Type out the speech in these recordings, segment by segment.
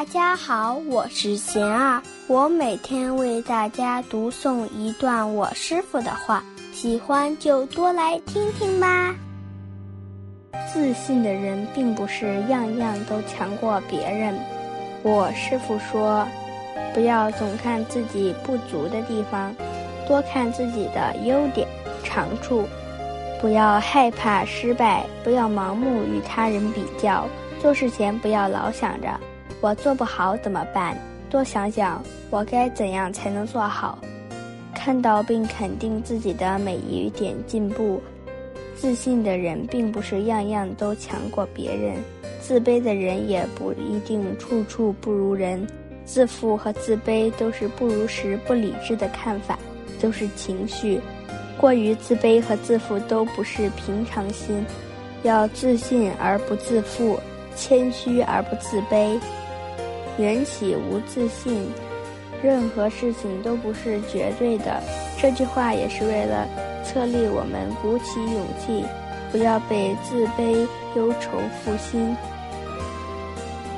大家好，我是贤儿，我每天为大家读诵一段我师傅的话，喜欢就多来听听吧。自信的人并不是样样都强过别人。我师傅说，不要总看自己不足的地方，多看自己的优点、长处。不要害怕失败，不要盲目与他人比较。做事前不要老想着我做不好怎么办，多想想我该怎样才能做好。看到并肯定自己的每一点进步。自信的人并不是样样都强过别人，自卑的人也不一定处处不如人。自负和自卑都是不如实、不理智的看法，都是情绪。过于自卑和自负都不是平常心，要自信而不自负，谦虚而不自卑。缘起无自信，任何事情都不是绝对的。这句话也是为了策励我们鼓起勇气，不要被自卑忧愁负心。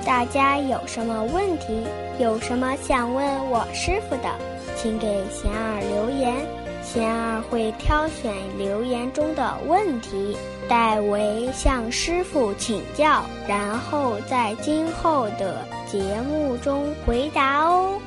大家有什么问题，有什么想问我师傅的，请给贤儿留。会挑选留言中的问题，代为向师傅请教，然后在今后的节目中回答哦。